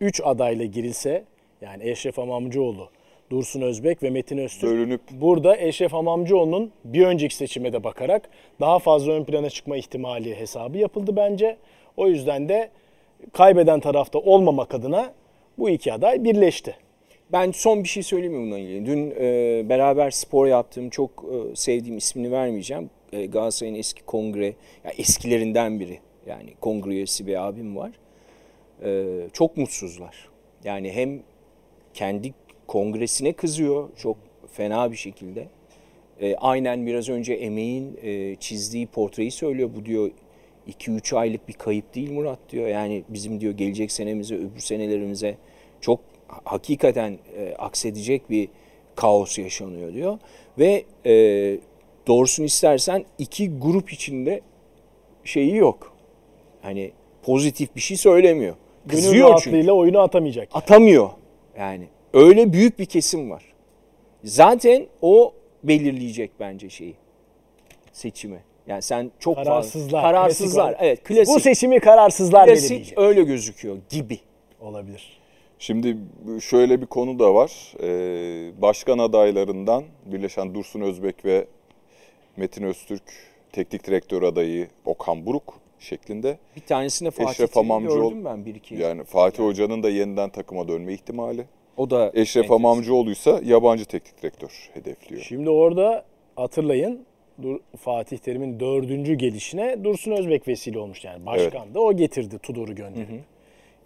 Üç adayla girilse yani Eşref Hamamcıoğlu, Dursun Özbek ve Metin Öztürk. Bölünüp Burada Eşref Hamamcıoğlu'nun bir önceki seçime de bakarak daha fazla ön plana çıkma ihtimali hesabı yapıldı bence. O yüzden de kaybeden tarafta olmamak adına bu iki aday birleşti. Ben son bir şey söyleyeyim mi bununla ilgili? Dün e, beraber spor yaptığım çok e, sevdiğim ismini vermeyeceğim. E, Galatasaray'ın eski kongre, ya eskilerinden biri. Yani kongre üyesi bir abim var. E, çok mutsuzlar. Yani hem kendi kongresine kızıyor çok fena bir şekilde. E, aynen biraz önce emeğin e, çizdiği portreyi söylüyor. Bu diyor 2-3 aylık bir kayıp değil Murat diyor. Yani bizim diyor gelecek senemize, öbür senelerimize çok hakikaten e, aksedecek bir kaos yaşanıyor diyor. Ve e, doğrusunu istersen iki grup içinde şeyi yok. Hani pozitif bir şey söylemiyor. Gönül Kızıyor çünkü. rahatlığıyla oyunu atamayacak. Atamıyor. Yani öyle büyük bir kesim var. Zaten o belirleyecek bence şeyi. Seçimi. Yani sen çok fazla- Kararsızlar. Kararsızlar. klasik Evet, klasik. Bu seçimi kararsızlar klasik belirleyecek. öyle gözüküyor gibi. Olabilir. Şimdi şöyle bir konu da var. Ee, başkan adaylarından birleşen Dursun Özbek ve Metin Öztürk teknik direktör adayı Okan Buruk şeklinde. Bir tanesinde Fatih Eşref Hamamcıoğlu- gördüm ben bir iki. Yani Fatih Hoca'nın da yeniden takıma dönme ihtimali. O da Eşref enteresan. Hamamcıoğlu'ysa yabancı teknik direktör hedefliyor. Şimdi orada hatırlayın Dur- Fatih Terim'in dördüncü gelişine Dursun Özbek vesile olmuştu. Yani başkan da o getirdi Tudor'u gönderip.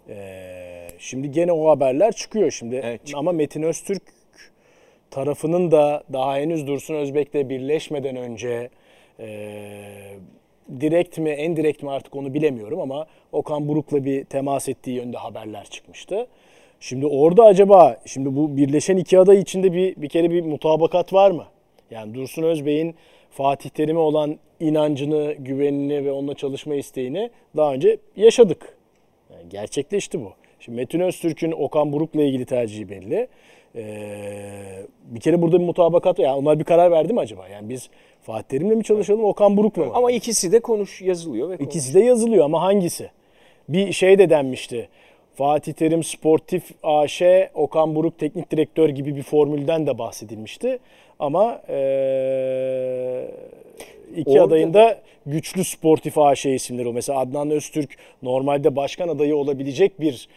Ee, şimdi gene o haberler çıkıyor şimdi. Evet. Ama Metin Öztürk tarafının da daha henüz Dursun Özbek'le birleşmeden önce e, direkt mi endirekt mi artık onu bilemiyorum ama Okan Buruk'la bir temas ettiği yönde haberler çıkmıştı. Şimdi orada acaba şimdi bu birleşen iki aday içinde bir bir kere bir mutabakat var mı? Yani Dursun Özbey'in Fatih Terim'e olan inancını, güvenini ve onunla çalışma isteğini daha önce yaşadık. Yani gerçekleşti bu. Şimdi Metin Öztürk'ün Okan Buruk'la ilgili tercihi belli. Ee, bir kere burada bir mutabakat yani onlar bir karar verdi mi acaba? Yani biz Fatih Terim'le mi çalışalım Okan Buruk'la mı? Ama ikisi de konuş yazılıyor ve konuş. İkisi de yazılıyor ama hangisi? Bir şey de denmişti. Fatih Terim Sportif AŞ, Okan Buruk Teknik Direktör gibi bir formülden de bahsedilmişti. Ama eee iki Orada- adayın da güçlü Sportif AŞ isimleri o. Mesela Adnan Öztürk normalde başkan adayı olabilecek bir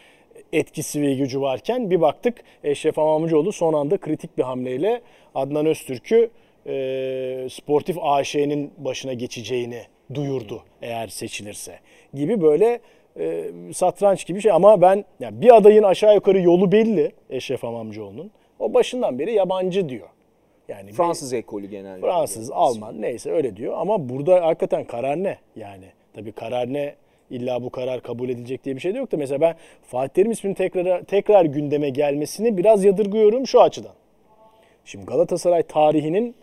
etkisi ve gücü varken bir baktık Eşref Amamcıoğlu son anda kritik bir hamleyle Adnan Öztürk'ü e, Sportif AŞ'nin başına geçeceğini duyurdu eğer seçilirse gibi böyle e, satranç gibi şey ama ben yani bir adayın aşağı yukarı yolu belli Eşref Amamcıoğlu'nun. O başından beri yabancı diyor. Yani bir- Fransız ekolü genelde. Fransız, Alman neyse öyle diyor ama burada hakikaten karar ne? Yani tabii karar ne? İlla bu karar kabul edilecek diye bir şey de yok da mesela ben Fatih Terim isminin tekrar tekrar gündeme gelmesini biraz yadırgıyorum şu açıdan. Şimdi Galatasaray tarihinin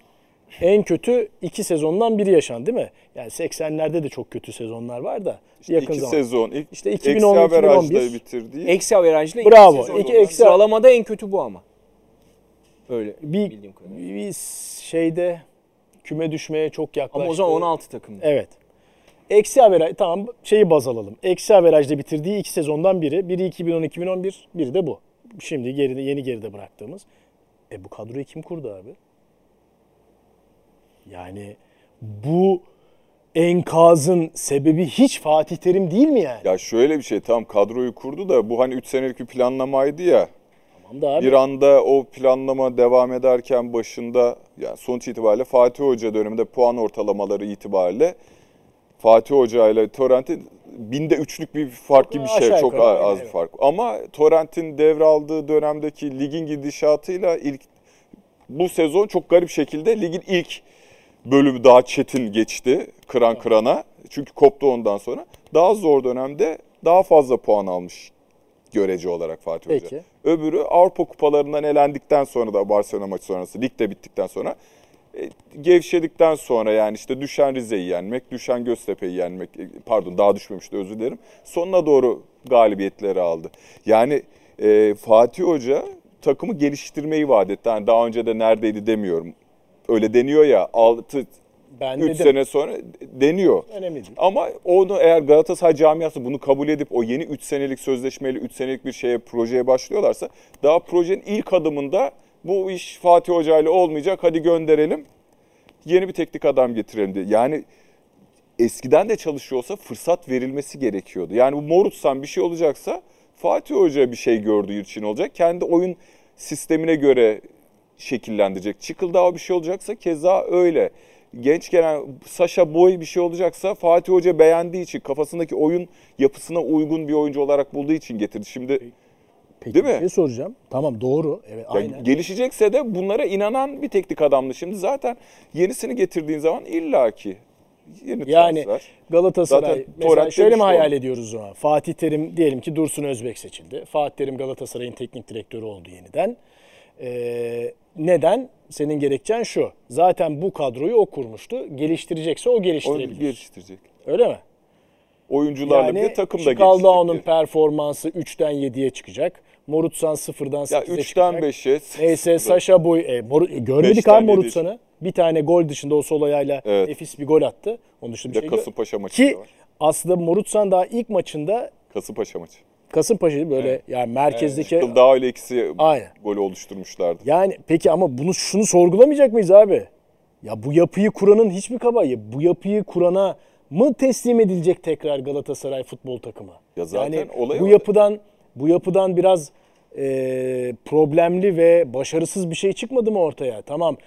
en kötü iki sezondan biri yaşandı değil mi? Yani 80'lerde de çok kötü sezonlar var da yakın İki zaman. sezon. İlk, İşte eksi 2010, averajla 2011. bitirdiği. Eksi averajlı iki Bravo, iki eksi- Sıralamada en kötü bu ama. Öyle bir, bildiğim kadarıyla. bir şeyde küme düşmeye çok yaklaştı. Ama o zaman 16 takımdı. Evet. Eksi averaj tamam şeyi baz alalım. Eksi averajda bitirdiği iki sezondan biri. Biri 2010-2011, biri de bu. Şimdi geride yeni geride bıraktığımız. E bu kadroyu kim kurdu abi? Yani bu enkazın sebebi hiç Fatih Terim değil mi yani? Ya şöyle bir şey tam kadroyu kurdu da bu hani 3 senelik bir planlamaydı ya. Tamam da abi. Bir anda o planlama devam ederken başında yani sonuç itibariyle Fatih Hoca döneminde puan ortalamaları itibariyle Fatih Hoca ile Torrent'in binde üçlük bir fark gibi bir şey. Aşağı Çok yukarı, az evet. fark. Ama Torrent'in devraldığı dönemdeki ligin gidişatıyla ilk bu sezon çok garip şekilde ligin ilk bölümü daha çetin geçti kıran kırana. Çünkü koptu ondan sonra. Daha zor dönemde daha fazla puan almış görece olarak Fatih Hoca. Öbürü Avrupa kupalarından elendikten sonra da Barcelona maçı sonrası lig de bittikten sonra e, gevşedikten sonra yani işte düşen Rize'yi yenmek, düşen Göztepe'yi yenmek, e, pardon daha düşmemişti özür dilerim. Sonuna doğru galibiyetleri aldı. Yani e, Fatih Hoca takımı geliştirmeyi vaat etti. Yani daha önce de neredeydi demiyorum. Öyle deniyor ya 6 ben 3 dedim. sene sonra deniyor. Önemli değil. Ama onu eğer Galatasaray camiası bunu kabul edip o yeni 3 senelik sözleşmeyle 3 senelik bir şeye projeye başlıyorlarsa daha projenin ilk adımında bu iş Fatih Hoca ile olmayacak hadi gönderelim. Yeni bir teknik adam getirelim diye. Yani eskiden de çalışıyor olsa fırsat verilmesi gerekiyordu. Yani bu Morutsan bir şey olacaksa Fatih Hoca bir şey gördüğü için olacak. Kendi oyun sistemine göre şekillendirecek. Çıkıldağ bir şey olacaksa keza öyle. Genç gelen Saşa Boy bir şey olacaksa Fatih Hoca beğendiği için kafasındaki oyun yapısına uygun bir oyuncu olarak bulduğu için getirdi. Şimdi Peki Değil mi? bir şey soracağım. Tamam doğru. Evet ya aynen. gelişecekse de bunlara inanan bir teknik adamdı. Şimdi zaten yenisini getirdiğin zaman illaki yeni Yani transfer. Galatasaray Zaten mesela şöyle mi hayal o. ediyoruz o? Fatih Terim diyelim ki Dursun Özbek seçildi. Fatih Terim Galatasaray'ın teknik direktörü oldu yeniden. Ee, neden? Senin gerekçen şu. Zaten bu kadroyu o kurmuştu. Geliştirecekse o geliştirebilir. geliştirecek. Öyle mi? Oyuncularla bir de takım da geliştirecek. performansı 3'ten 7'ye çıkacak. Morutsan 0'dan 8'e Ya çıkacak. 3'ten 5'e. Neyse Saşa Boy e, Moru- görmedik Beşten abi Morutsan'ı. Bir tane gol dışında o sol ayağıyla Evet. nefis bir gol attı. Onun dışında Bir bir şey Kasımpaşa maçı Ki var. aslında Morutsan daha ilk maçında Kasımpaşa maçı. Kasımpaşa'yı böyle Evet. yani merkezdeki Kıldağ ile ikisi Aynen. golü oluşturmuşlardı. yani peki ama bunu şunu sorgulamayacak mıyız abi? Ya bu yapıyı kuranın hiç mi kabayı? Bu yapıyı kurana mı teslim edilecek tekrar Galatasaray futbol takımı? Ya zaten yani olay bu o. yapıdan bu yapıdan biraz e, problemli ve başarısız bir şey çıkmadı mı ortaya? Tamam.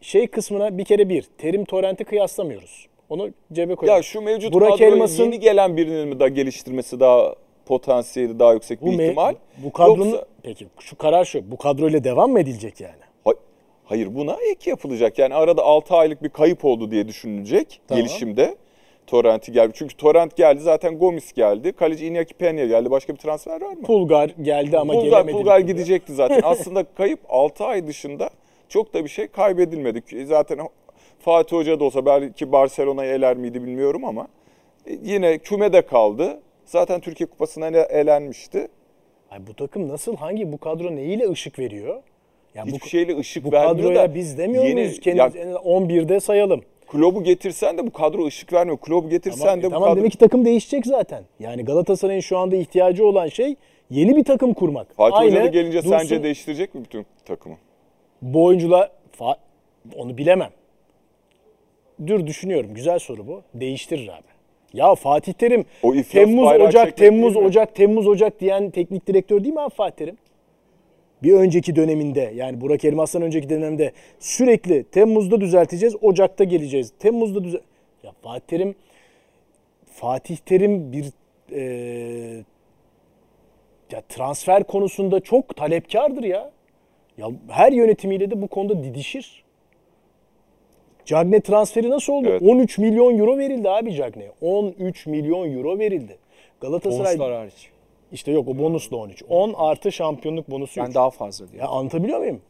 Şey kısmına bir kere bir Terim Torrent'i kıyaslamıyoruz. Onu cebe koyalım. Ya şu mevcut Burak kadroyu Elmas'ın- yeni gelen birinin mi daha geliştirmesi daha potansiyeli daha yüksek bu, bir ihtimal. bu kadronun Yoksa- peki şu karar şu. Bu kadroyla devam mı edilecek yani? Ha- Hayır buna ek yapılacak. Yani arada 6 aylık bir kayıp oldu diye düşünülecek Tamam. gelişimde. Torrent'i geldi. Çünkü Torrent geldi zaten Gomis geldi. Kaleci Iñaki Peña geldi. Başka bir transfer var mı? Pulgar geldi ama Pulgar, gelemedi. Pulgar gidecekti zaten. (laughs) Aslında kayıp 6 ay dışında çok da bir şey kaybedilmedi. Zaten Fatih Hoca da olsa belki Barcelona'yı eler miydi bilmiyorum ama e, yine kümede kaldı. Zaten Türkiye Kupası'na ele- elenmişti. Ay bu takım nasıl hangi bu kadro neyiyle ışık veriyor? Ya Hiçbir bu, şeyle ışık bu vermiyor kadroya da biz demiyor yeni- muyuz? ya- Kendimiz 11'de sayalım. Klobu getirsen de bu kadro ışık vermiyor. Klobu getirsen Tamam, de bu tamam kadro... demek ki takım değişecek zaten. Yani Galatasaray'ın şu anda ihtiyacı olan şey yeni bir takım kurmak. Fatih Aynı Hoca da gelince Dursun- sence değiştirecek mi bütün takımı? bu oyuncular Fa- onu bilemem. Dur düşünüyorum. Güzel soru bu. Değiştirir abi. Ya Fatih Terim O Temmuz, Ocak, Temmuz? Ocak, Temmuz, Ocak diyen teknik direktör değil mi abi Fatih Terim? Bir önceki döneminde yani Burak Elmas'tan önceki dönemde sürekli Temmuz'da düzelteceğiz, Ocak'ta geleceğiz. Temmuz'da düzel... Ya Fatih Terim Fatih Terim bir e, ya transfer konusunda çok talepkardır ya. Ya her yönetimiyle de bu konuda didişir. Cagne transferi nasıl oldu? Evet. 13 milyon euro verildi abi Cagne'ye. 13 milyon euro verildi. Galatasaray Bonuslar hariç. işte yok o bonusla 13. 10 artı şampiyonluk bonusu. Ben üç. daha fazla diyorum. Ya anlatabiliyor muyum?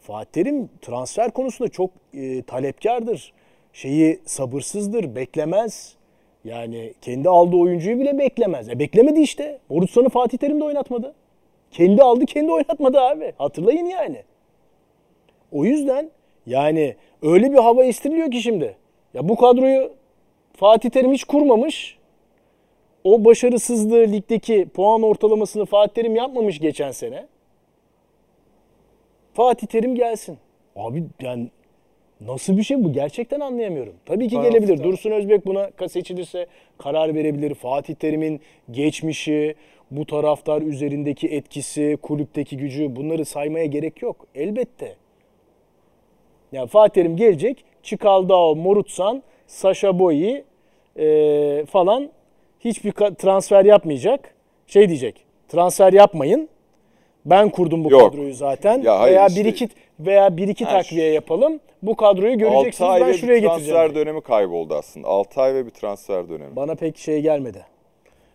Fatih Terim transfer konusunda çok e, talepkardır. Şeyi sabırsızdır, beklemez. Yani kendi aldığı oyuncuyu bile beklemez. E beklemedi işte. Borusan'ı Fatih Terim de oynatmadı. Kendi aldı, kendi oynatmadı abi. Hatırlayın yani. O yüzden yani öyle bir hava estiriliyor ki şimdi. Ya bu kadroyu Fatih Terim hiç kurmamış. O başarısızlığı ligdeki puan ortalamasını Fatih Terim yapmamış geçen sene. Fatih Terim gelsin. Abi yani nasıl bir şey bu? Gerçekten anlayamıyorum. Tabii ki gelebilir. Dursun Özbek buna seçilirse karar verebilir. Fatih Terim'in geçmişi, bu taraftar üzerindeki etkisi, kulüpteki gücü bunları saymaya gerek yok. Elbette. Yani Fatih Terim gelecek. Çikaldao, Morutsan, Sasha Boyi eee, falan hiçbir transfer yapmayacak. Şey diyecek. Transfer yapmayın. Ben kurdum bu Yok. kadroyu zaten. Ya hayır veya işte- bir iki veya bir iki Ha, takviye yapalım. Bu kadroyu göreceksiniz. 6 ay Ben ve şuraya bir transfer getireceğim. dönemi kayboldu aslında. 6 ay ve bir transfer dönemi. Bana pek şey gelmedi.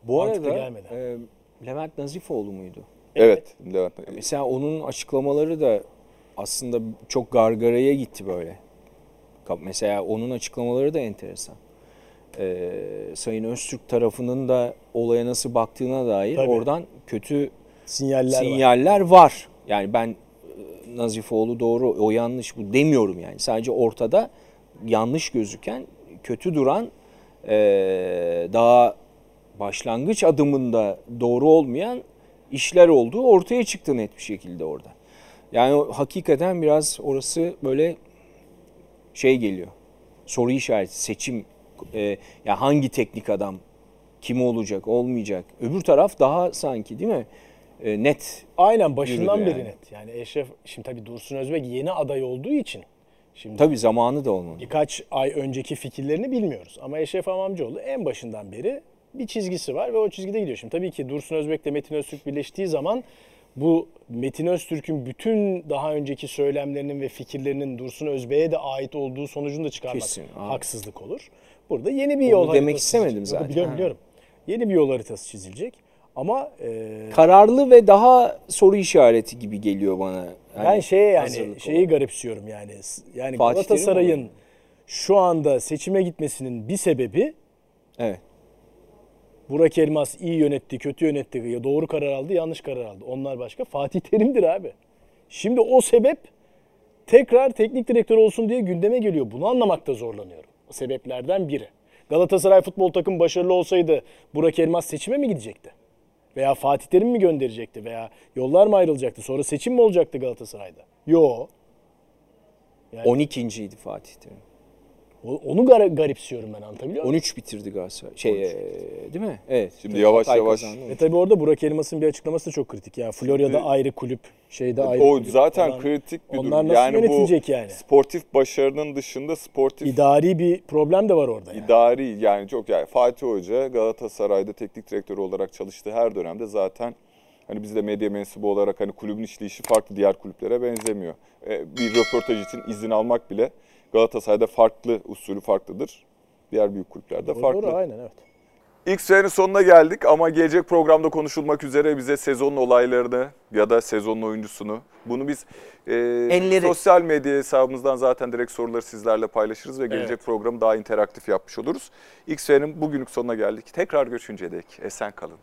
Bu Mantıklı arada gelmedi. e, Levent Nazifoğlu muydu? Evet. Levent. Mesela onun açıklamaları da aslında çok gargaraya gitti böyle. Mesela onun açıklamaları da enteresan. Ee, Sayın Öztürk tarafının da olaya nasıl baktığına dair Tabii. oradan kötü Sinyaller var. sinyaller var. Yani ben e, Nazifoğlu doğru, o yanlış bu demiyorum yani. Sadece ortada yanlış gözüken, kötü duran, e, daha başlangıç adımında doğru olmayan işler olduğu ortaya çıktı net bir şekilde orada. Yani hakikaten biraz orası böyle şey geliyor. Soru işareti, seçim. E, ya hangi teknik adam kim olacak, olmayacak. Öbür taraf daha sanki değil mi? E, net Aynen başından Yürüdü beri yani. net. Yani Eşref şimdi tabii Dursun Özbek yeni aday olduğu için şimdi Tabii zamanı da olmadı. birkaç ay önceki fikirlerini bilmiyoruz. Ama Eşref Amamcıoğlu en başından beri bir çizgisi var ve o çizgide gidiyor. Şimdi tabii ki Dursun Özbek ile Metin Öztürk birleştiği zaman bu Metin Öztürk'ün bütün daha önceki söylemlerinin ve fikirlerinin Dursun Özbek'e de ait olduğu sonucunu da çıkarmak Kesin, abi. haksızlık olur. Burada yeni bir Onu yol demek haritası istemedim çizilecek. zaten. Biliyorum Ha. biliyorum. Yeni bir yol haritası çizilecek. Ama e, Kararlı ve daha soru işareti gibi geliyor bana. Ben Hani şeye yani şeyi olarak. garipsiyorum yani. Yani Fatih Galatasaray'ın şu anda seçime gitmesinin bir sebebi Evet. Burak Elmas iyi yönetti, kötü yönetti, ya doğru karar aldı, yanlış karar aldı. Onlar başka. Fatih Terim'dir abi. Şimdi o sebep tekrar teknik direktör olsun diye gündeme geliyor. Bunu anlamakta zorlanıyorum. O sebeplerden biri. Galatasaray futbol takım başarılı olsaydı Burak Elmas seçime mi gidecekti? Veya Fatih Terim mi gönderecekti? Veya yollar mı ayrılacaktı? Sonra seçim mi olacaktı Galatasaray'da? Yo. Yani 12.ydi Fatih Terim. Onu gar- garipsiyorum ben anlatabiliyor muyum? 13 bitirdi Galatasaray. Şey, e, değil mi? Evet. Şimdi Tabii yavaş Hatay yavaş- kazandı. Ve tabii orada Burak Elmas'ın bir açıklaması da çok kritik. Yani Florya'da Şimdi- ayrı kulüp, şeyde ayrı O kulüp zaten falan. kritik bir Onlar durum. nasıl Yani bu yönetilecek yani? sportif başarının dışında sportif İdari bir problem de var orada yani. İdari yani çok yani Fatih Hoca Galatasaray'da teknik direktör olarak çalıştığı her dönemde zaten hani biz de medya mensubu olarak hani kulübün işleyişi farklı diğer kulüplere benzemiyor. E, bir röportaj için izin almak bile Galatasaray'da farklı usulü farklıdır. Diğer büyük kulüplerde Doğru, farklı. doğru, aynen evet. İlk sürenin sonuna geldik ama gelecek programda konuşulmak üzere bize sezonun olaylarını ya da sezonun oyuncusunu bunu biz e, Enleri. sosyal medya hesabımızdan zaten direkt soruları sizlerle paylaşırız ve gelecek Evet. programı daha interaktif yapmış oluruz. İlk sürenin bugünlük sonuna geldik. Tekrar görüşünceye dek esen kalın.